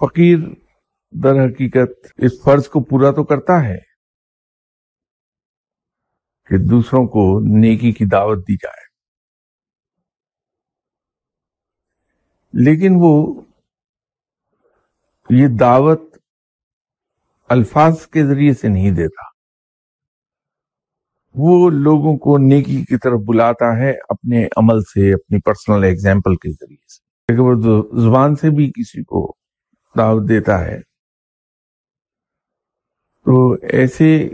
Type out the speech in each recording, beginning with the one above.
فقیر در حقیقت اس فرض کو پورا تو کرتا ہے کہ دوسروں کو نیکی کی دعوت دی جائے۔ لیکن وہ یہ دعوت الفاظ کے ذریعے سے نہیں دیتا۔ وہ لوگوں کو نیکی کی طرف بلاتا ہے اپنے عمل سے، اپنی پرسنل ایگزامپل کے ذریعے سے۔ لیکن وہ زبان سے بھی کسی کو دعوت دیتا ہے۔ تو ایسے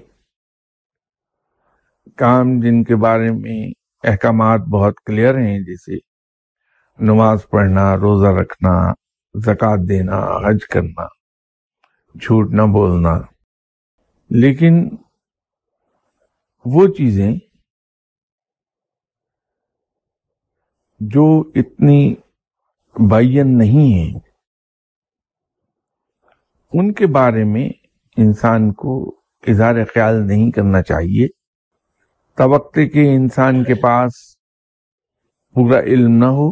کام جن کے بارے میں احکامات بہت کلیئر ہیں، جیسے نماز پڑھنا، روزہ رکھنا، زکوٰۃ دینا، حج کرنا، جھوٹ نہ بولنا۔ لیکن وہ چیزیں جو اتنی بین نہیں ہیں۔ ان کے بارے میں انسان کو اظہار خیال نہیں کرنا چاہیے۔ توقع کے انسان کے پاس پورا علم نہ ہو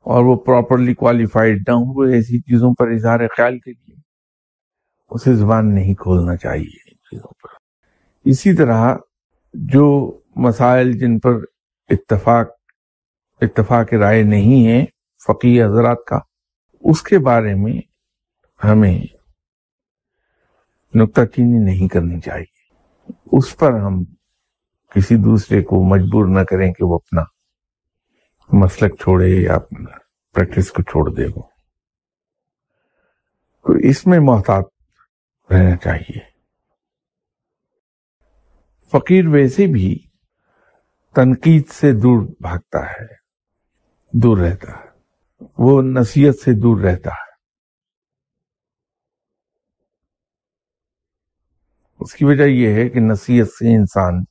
اور وہ پراپرلی کوالیفائڈ نہ ہو، ایسی چیزوں پر اظہار خیال کے لیے اسے زبان نہیں کھولنا چاہیے چیزوں پر۔ اسی طرح جو مسائل جن پر اتفاق اتفاق رائے نہیں ہے فقی حضرات کا، اس کے بارے میں ہمیں نکتہ چینی نہیں کرنی چاہیے۔ اس پر ہم کسی دوسرے کو مجبور نہ کریں کہ وہ اپنا مسلک چھوڑے یا اپنا پریکٹس کو چھوڑ دے وہ۔ تو اس میں محتاط رہنا چاہیے۔ فقیر ویسے بھی تنقید سے دور بھاگتا ہے، دور رہتا ہے۔ وہ نصیحت سے دور رہتا ہے۔ اس کی وجہ یہ ہے کہ نصیحت سے انسان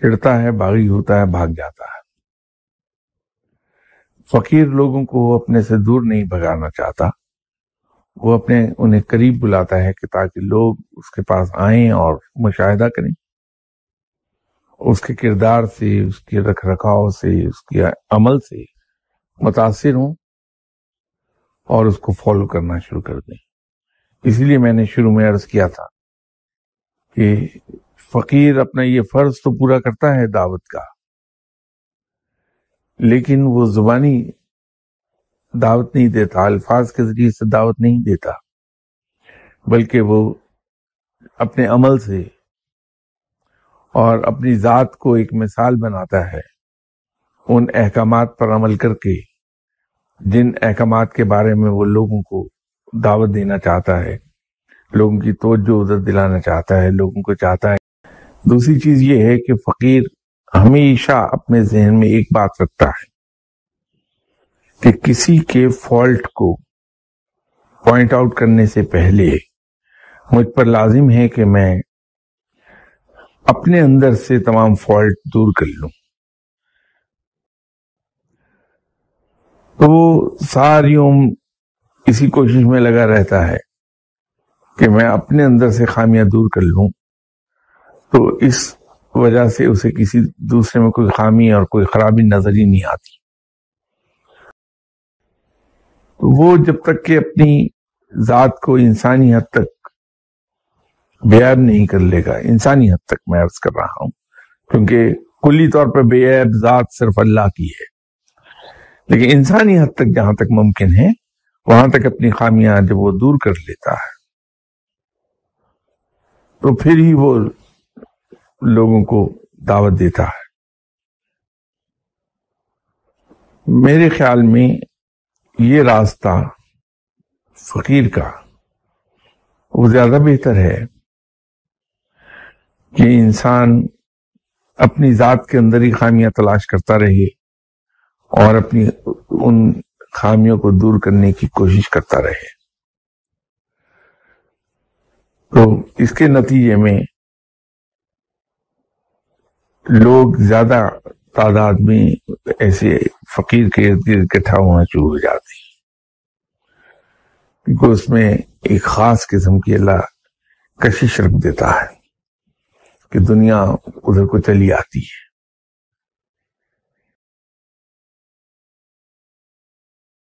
چڑھتا ہے، باغی ہوتا ہے، بھاگ جاتا ہے۔ فقیر لوگوں کو وہ اپنے سے دور نہیں بھگانا چاہتا۔ وہ اپنے انہیں قریب بلاتا ہے کہ تاکہ لوگ اس کے پاس آئیں اور مشاہدہ کریں۔ اس کے کردار سے، اس کے رکھ رکھاؤ سے، اس کے عمل سے متاثر ہوں اور اس کو فالو کرنا شروع کر دیں۔ اسی لیے میں نے شروع میں عرض کیا تھا کہ فقیر اپنا یہ فرض تو پورا کرتا ہے دعوت کا، لیکن وہ زبانی دعوت نہیں دیتا، الفاظ کے ذریعے سے دعوت نہیں دیتا، بلکہ وہ اپنے عمل سے اور اپنی ذات کو ایک مثال بناتا ہے ان احکامات پر عمل کر کے، جن احکامات کے بارے میں وہ لوگوں کو دعوت دینا چاہتا ہے، لوگوں کی توجہ ادھر دلانا چاہتا ہے، لوگوں کو چاہتا ہے۔ دوسری چیز یہ ہے کہ فقیر ہمیشہ اپنے ذہن میں ایک بات رکھتا ہے کہ کسی کے فالٹ کو پوائنٹ آؤٹ کرنے سے پہلے مجھ پر لازم ہے کہ میں اپنے اندر سے تمام فالٹ دور کر لوں۔ تو وہ ساری عمر اسی کوشش میں لگا رہتا ہے کہ میں اپنے اندر سے خامیاں دور کر لوں، تو اس وجہ سے اسے کسی دوسرے میں کوئی خامی اور کوئی خرابی نظر ہی نہیں آتی۔ تو وہ جب تک کہ اپنی ذات کو انسانی حد تک بیاب نہیں کر لے گا، انسانی حد تک میں عرض کر رہا ہوں، کیونکہ کلی طور پہ بے عیب ذات صرف اللہ کی ہے۔ لیکن انسانی حد تک جہاں تک ممکن ہے وہاں تک اپنی خامیاں جب وہ دور کر لیتا ہے، تو پھر ہی وہ لوگوں کو دعوت دیتا ہے۔ میرے خیال میں یہ راستہ فقیر کا وہ زیادہ بہتر ہے کہ انسان اپنی ذات کے اندر ہی خامیاں تلاش کرتا رہے اور اپنی ان خامیوں کو دور کرنے کی کوشش کرتا رہے۔ تو اس کے نتیجے میں لوگ زیادہ تعداد میں ایسے فقیر کے ارد گرد اکٹھا ہونا شروع ہو جاتے ہیں۔ کیونکہ اس میں ایک خاص قسم کی اللہ کشش رکھ دیتا ہے کہ دنیا ادھر کو چلی آتی ہے۔